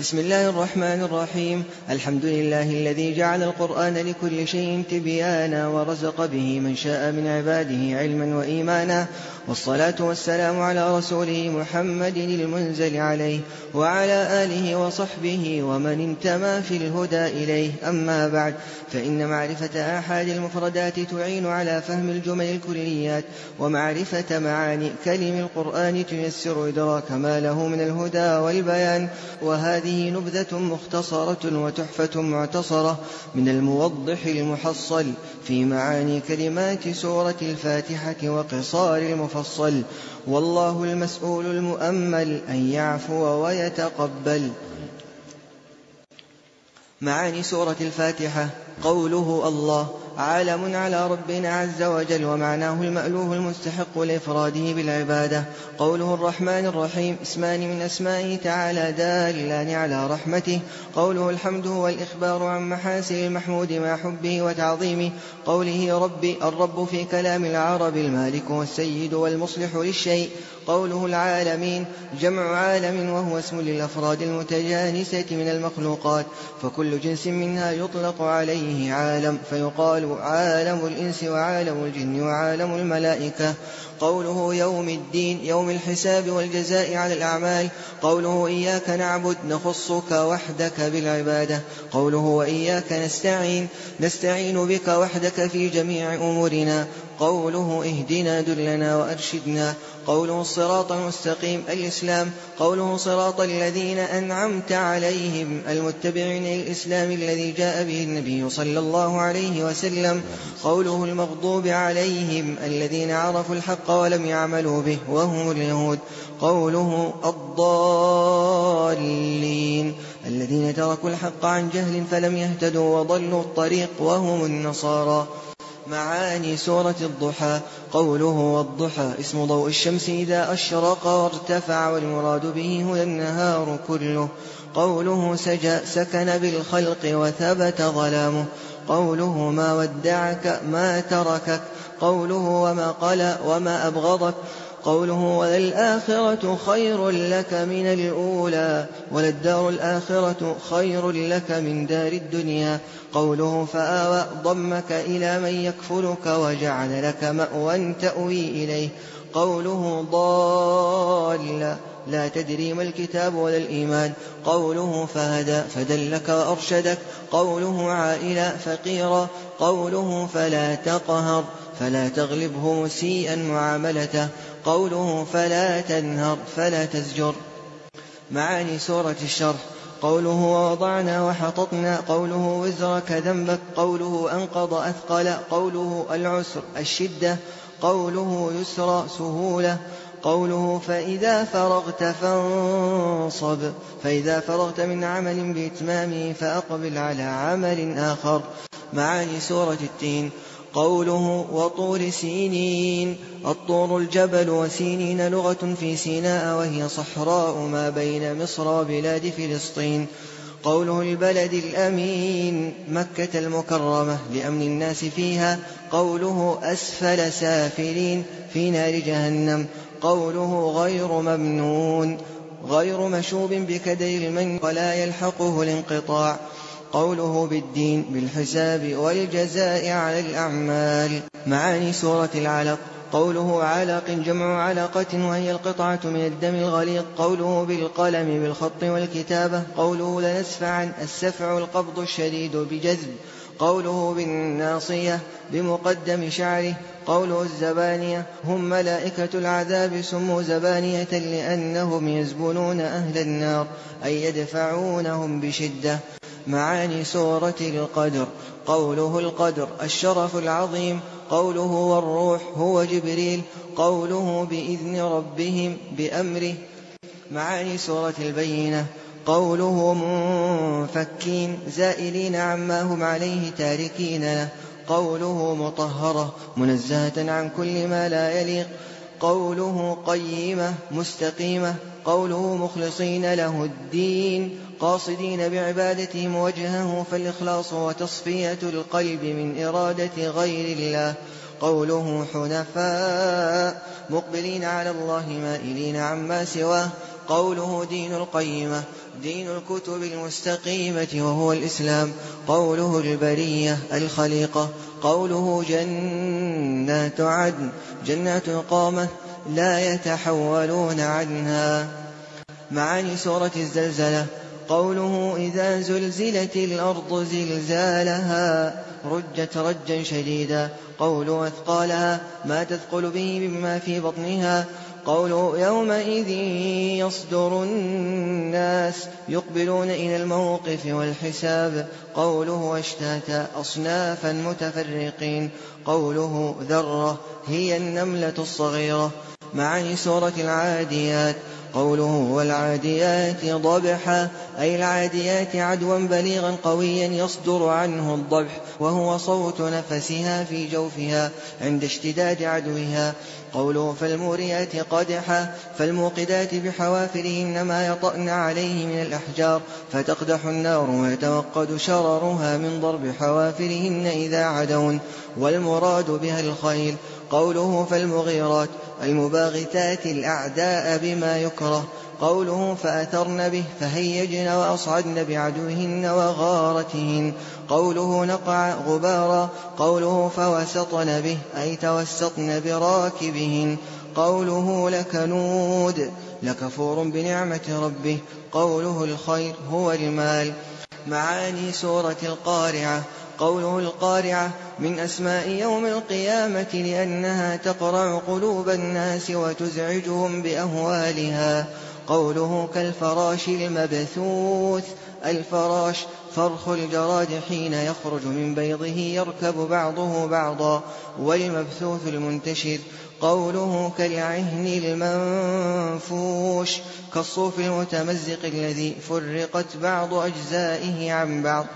بسم الله الرحمن الرحيم. الحمد لله الذي جعل القرآن لكل شيء تبيانا ورزق به من شاء من عباده علما وإيمانا. والصلاة والسلام على رسوله محمد المنزل عليه وعلى آله وصحبه ومن انتمى في الهدى إليه. أما بعد فإن معرفة آحاد المفردات تعين على فهم الجمل الكليات ومعرفة معاني كلم القرآن تيسر إدراك ما له من الهدى والبيان. وهذه نبذة مختصرة وتحفة معتصرة من الموضح المحصل في معاني كلمات سورة الفاتحة وقصار المفصل. والله المسؤول المؤمل أن يعفو ويتقبل. معاني سورة الفاتحة قوله الله عالم على ربنا عز وجل ومعناه المألوه المستحق لإفراده بالعبادة. قوله الرحمن الرحيم اسمان من أسمائه تعالى دالان على رحمته. قوله الحمد هو الإخبار عن محاسن المحمود مع حبه وتعظيمه. قوله ربي الرب في كلام العرب المالك والسيد والمصلح للشيء. قوله العالمين جمع عالم وهو اسم للأفراد المتجانسة من المخلوقات فكل جنس منها يطلق عليه عالم فيقال عالم الإنس وعالم الجن وعالم الملائكة. قوله يوم الدين يوم الحساب والجزاء على الأعمال قوله إياك نعبد نخصك وحدك بالعبادة قوله وإياك نستعين نستعين بك وحدك في جميع أمورنا قوله اهدنا دلنا وأرشدنا قوله الصراط المستقيم الإسلام قوله صراط الذين أنعمت عليهم المتبعين للإسلام الذي جاء به النبي صلى الله عليه وسلم قوله المغضوب عليهم الذين عرفوا الحق ولم يعملوا به وهم اليهود. قوله الضالين الذين تركوا الحق عن جهل فلم يهتدوا وضلوا الطريق وهم النصارى. معاني سورة الضحى. قوله والضحى اسم ضوء الشمس إذا أشرق وارتفع والمراد به هو النهار كله. قوله سجى سكن بالخلق وثبت ظلامه. قوله ما ودعك ما تركك. قوله وما قلى وما أبغضك. قوله وللآخرة خير لك من الأولى وللدار الآخرة خير لك من دار الدنيا. قوله فآوى ضمك إلى من يكفلك وجعل لك مأوى تأوي إليه. قوله ضال لا تدري ما الكتاب ولا الإيمان. قوله فهدى فدلك وأرشدك. قوله عائلا فقيرا. قوله فلا تقهر. فلا تغلبه مسيئا معاملته. قوله فلا تنهر فلا تزجر. معاني سورة الشرح. قوله ووضعنا وحططنا قوله وزرك ذنبك قوله أنقض أثقل قوله العسر الشدة قوله يسر سهولة قوله فإذا فرغت فانصب. فإذا فرغت من عمل بإتمامه فأقبل على عمل آخر. معاني سورة التين. قوله وطور سينين. الطور الجبل وسينين لغة في سيناء وهي صحراء ما بين مصر وبلاد فلسطين. قوله البلد الأمين مكة المكرمة لأمن الناس فيها. قوله أسفل سافلين في نار جهنم. قوله غير ممنون غير مشوب بكدر المن ولا يلحقه الانقطاع. قوله بالدين بالحساب والجزاء على الأعمال. معاني سورة العلق. قوله علق جمع علقة وهي القطعة من الدم الغليظ. قوله بالقلم بالخط والكتابة. قوله لنسفعا السفع القبض الشديد بجذب. قوله بالناصية بمقدم شعره. قوله الزبانية هم ملائكة العذاب سموا زبانية لأنهم يزبنون أهل النار أي يدفعونهم بشدة. معاني سورة القدر. قوله القدر الشرف العظيم. قوله والروح هو جبريل. قوله بإذن ربهم بأمره. معاني سورة البينة. قوله منفكين زائلين عما هم عليه تاركين له. قوله مطهرة منزهة عن كل ما لا يليق. قوله قيمة مستقيمة. قوله مخلصين له الدين. قاصدين بعبادتهم وجهه فالإخلاص وتصفية القلب من إرادة غير الله. قوله حنفاء مقبلين على الله مائلين عما سواه. قوله دين القيمة دين الكتب المستقيمة وهو الإسلام. قوله البرية الخليقة. قوله جنات عدن جنات إقامة لا يتحولون عنها. معاني سورة الزلزلة. قوله إذا زلزلت الأرض زلزالها رجت رجا شديدا. قوله أثقالها ما تثقل به مما في بطنها. قوله يومئذ يصدر الناس يقبلون إلى الموقف والحساب. قوله أشتاتا أصنافا متفرقين. قوله ذرة هي النملة الصغيرة معاني سورة العاديات. قوله والعاديات ضبحا أي العاديات عدوا بليغا قويا يصدر عنه الضبح وهو صوت نفسها في جوفها عند اشتداد عدوها. قوله فالموريات قدحا فالموقدات بحوافرهن ما يطأن عليه من الأحجار. فتقدح النار ويتوقد شررها من ضرب حوافرهن إذا عدون. والمراد بها الخيل قوله فالمغيرات المباغتات الأعداء بما يكره. قوله فأثرن به فهيجن وأصعدن بعدوهن وغارتهن. قوله نقع غبارا قوله فوسطن به أي توسطن براكبهن. قوله لكنود لكفور بنعمة ربه. قوله الخير هو المال. معاني سورة القارعة. قوله القارعة من أسماء يوم القيامة لأنها تقرع قلوب الناس وتزعجهم بأهوالها. قوله كالفراش المبثوث. الفراش فرخ الجراد حين يخرج من بيضه يركب بعضه بعضا والمبثوث المنتشر قوله كالعهن المنفوش كالصوف المتمزق الذي فرقت بعض أجزائه عن بعض.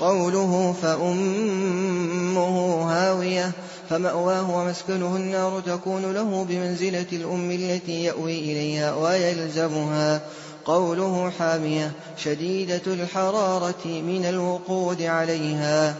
قوله فأمه هاوية فمأواه ومسكنه النار تكون له بمنزلة الأم التي يأوي إليها ويلزمها. قوله حامية شديدة الحرارة من الوقود عليها.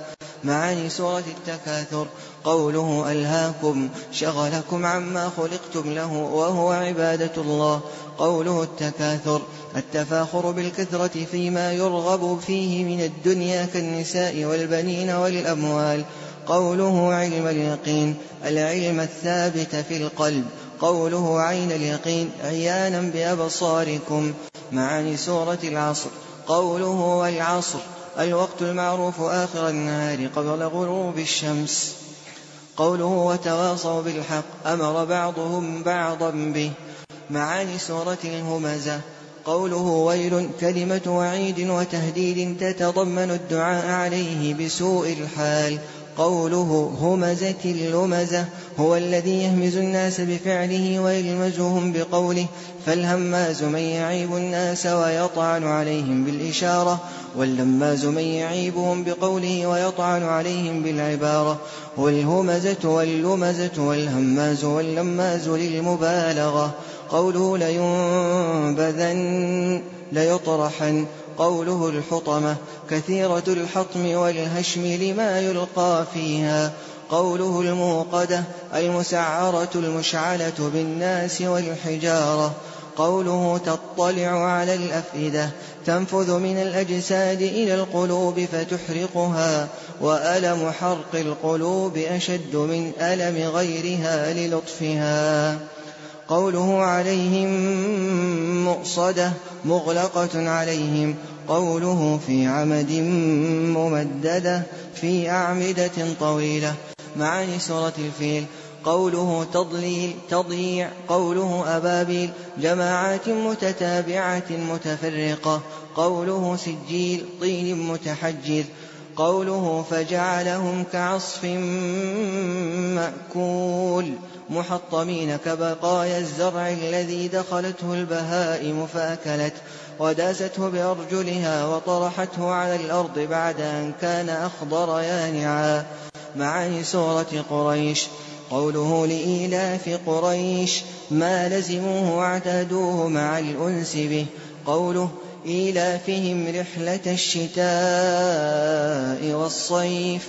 معاني سورة التكاثر قوله ألهاكم شغلكم عما خلقتم له وهو عبادة الله. قوله التكاثر التفاخر بالكثرة فيما يرغب فيه من الدنيا كالنساء والبنين والأموال. قوله علم اليقين العلم الثابت في القلب. قوله عين اليقين عيانا بأبصاركم معاني سورة العصر. قوله والعصر الوقت المعروف آخر النهار قبل غروب الشمس. قوله وتواصوا بالحق أمر بعضهم بعضا به. معاني سورة الهمزة. قوله ويل كلمة وعيد وتهديد تتضمن الدعاء عليه بسوء الحال. قوله همزة اللمزة هو الذي يهمز الناس بفعله ويلمزهم بقوله فالهماز من يعيب الناس ويطعن عليهم بالإشارة واللماز من يعيبهم بقوله ويطعن عليهم بالعبارة والهمزة واللمزة والهماز واللماز للمبالغة قوله لينبذن ليطرحن قوله الحطمة كثيرة الحطم والهشم لما يلقى فيها. قوله الموقدة المسعرة المشعلة بالناس والحجارة. قوله تطلع على الأفئدة تنفذ من الأجساد إلى القلوب فتحرقها. وألم حرق القلوب أشد من ألم غيرها للطفها. قوله عليهم مؤصدة مغلقة عليهم قوله في عمد ممددة في أعمدة طويلة معاني سورة الفيل قوله تضليل تضييع قوله أبابيل جماعات متتابعة متفرقة قوله سجيل طين متحجر قوله فجعلهم كعصف مأكول. محطمين كبقايا الزرع الذي دخلته البهائم فأكلت وداسته بأرجلها وطرحته على الأرض بعد أن كان أخضر يانعا معاني سورة قريش. قوله لإيلاف قريش ما لزموه واعتادوه مع الأنس به قوله إيلافهم رحلة الشتاء والصيف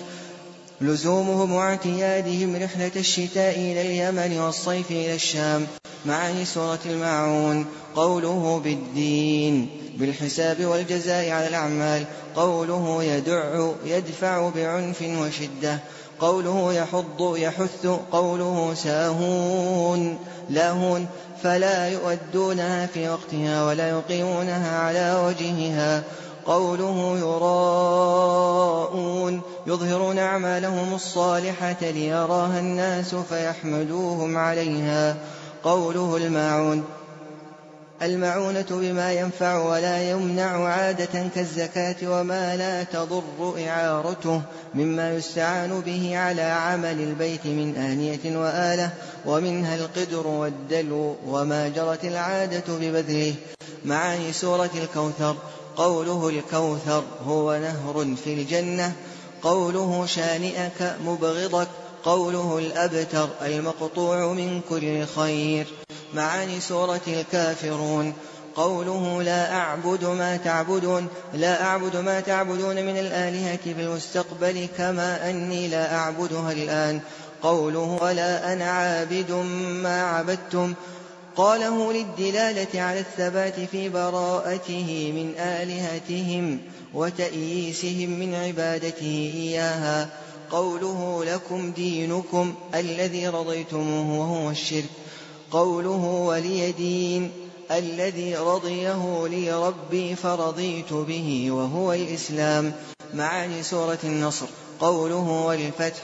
لزومهم واعتيادهم رحلة الشتاء إلى اليمن والصيف إلى الشام معاني سورة الماعون. قوله بالدين بالحساب والجزاء على الأعمال. قوله يدع يدفع بعنف وشدة. قوله يحض يحث. قوله ساهون لاهون. فلا يؤدونها في وقتها ولا يقيمونها على وجهها. قوله يراءون يظهرون أعمالهم الصالحة ليراها الناس فيحمدوهم عليها. قوله الماعون. المعونة بما ينفع ولا يمنع عادة كالزكاة وما لا تضر إعارته مما يستعان به على عمل البيت من آنية وآلة ومنها القدر والدلو وما جرت العادة ببذله. معاني سورة الكوثر. قوله الكوثر هو نهر في الجنة. قوله شانئك مبغضك قوله الأبتر المقطوع من كل خير. معاني سورة الكافرون قوله لا أعبد ما تعبدون لا أعبد ما تعبدون من الآلهة في المستقبل كما أني لا أعبدها الآن. قوله ولا أنا عابد ما عبدتم قاله للدلالة على الثبات في براءته من آلهتهم وتأييسهم من عبادته إياها. قوله لكم دينكم الذي رضيتموه وهو الشرك. قوله ولي دين الذي رضيه لي ربي فرضيت به وهو الإسلام. معاني سورة النصر. قوله والفتح.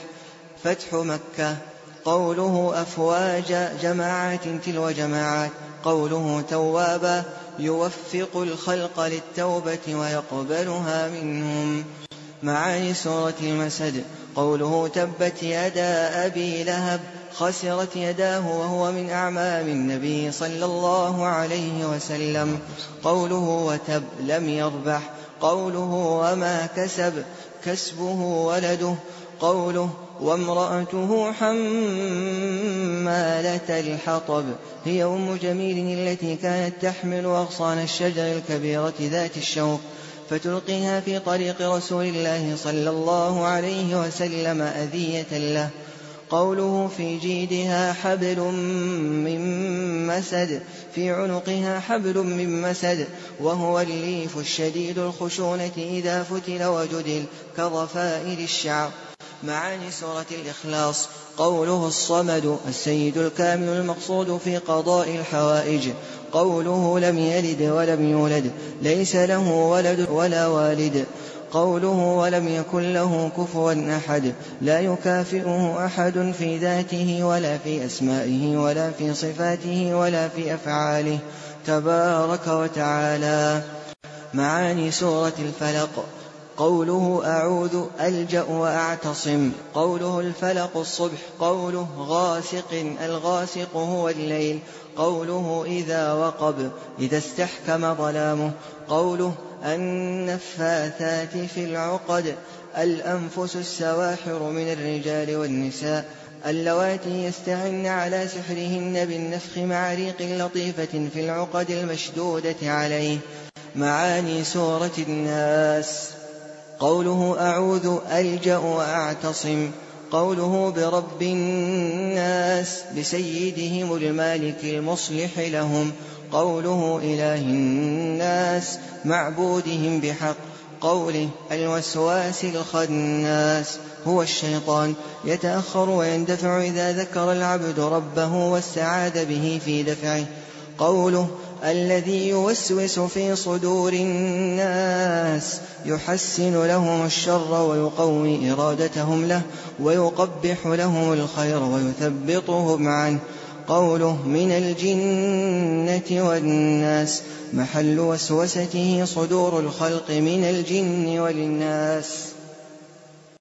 فتح مكة. قوله أفواج جماعات تلو جماعات قوله توابا يوفق الخلق للتوبة ويقبلها منهم. معاني سورة المسد قوله تبت يدا أبي لهب خسرت يداه وهو من أعمام النبي صلى الله عليه وسلم. قوله وتب لم يربح قوله وما كسب كسبه ولده. قوله وامرأته حمالة الحطب. هي أم جميل التي كانت تحمل أغصان الشجر الكبيرة ذات الشوك فتلقيها في طريق رسول الله صلى الله عليه وسلم أذية له. قوله في جيدها حبل من مسد في عنقها حبل من مسد وهو الليف الشديد الخشونة إذا فتل وجدل كضفائر الشعر. معاني سورة الإخلاص. قوله الصمد السيد الكامل المقصود في قضاء الحوائج. قوله لم يلد ولم يولد ليس له ولد ولا والد. قوله ولم يكن له كفوا أحد لا يكافئه أحد في ذاته ولا في أسمائه ولا في صفاته ولا في أفعاله. تبارك وتعالى. معاني سورة الفلق. قوله أعوذ ألجأ وأعتصم. قوله الفلق الصبح قوله غاسق الغاسق هو الليل. قوله إذا وقب إذا استحكم ظلامه. قوله النفاثات في العقد الأنفس السواحر من الرجال والنساء. اللواتي يستعن على سحرهن بالنفخ مع ريق لطيفة في العقد المشدودة عليه. معاني سورة الناس. قوله أعوذ ألجأ وأعتصم قوله برب الناس بسيدهم المالك المصلح لهم قوله إله الناس معبودهم بحق قوله الوسواس الخناس هو الشيطان يتأخر ويندفع إذا ذكر العبد ربه واستعاذ به في دفعه قوله الذي يوسوس في صدور الناس يحسن لهم الشر ويقوي إرادتهم له ويقبح لهم الخير ويثبطهم عنه. قوله من الجنة والناس محل وسوسته صدور الخلق من الجن والناس.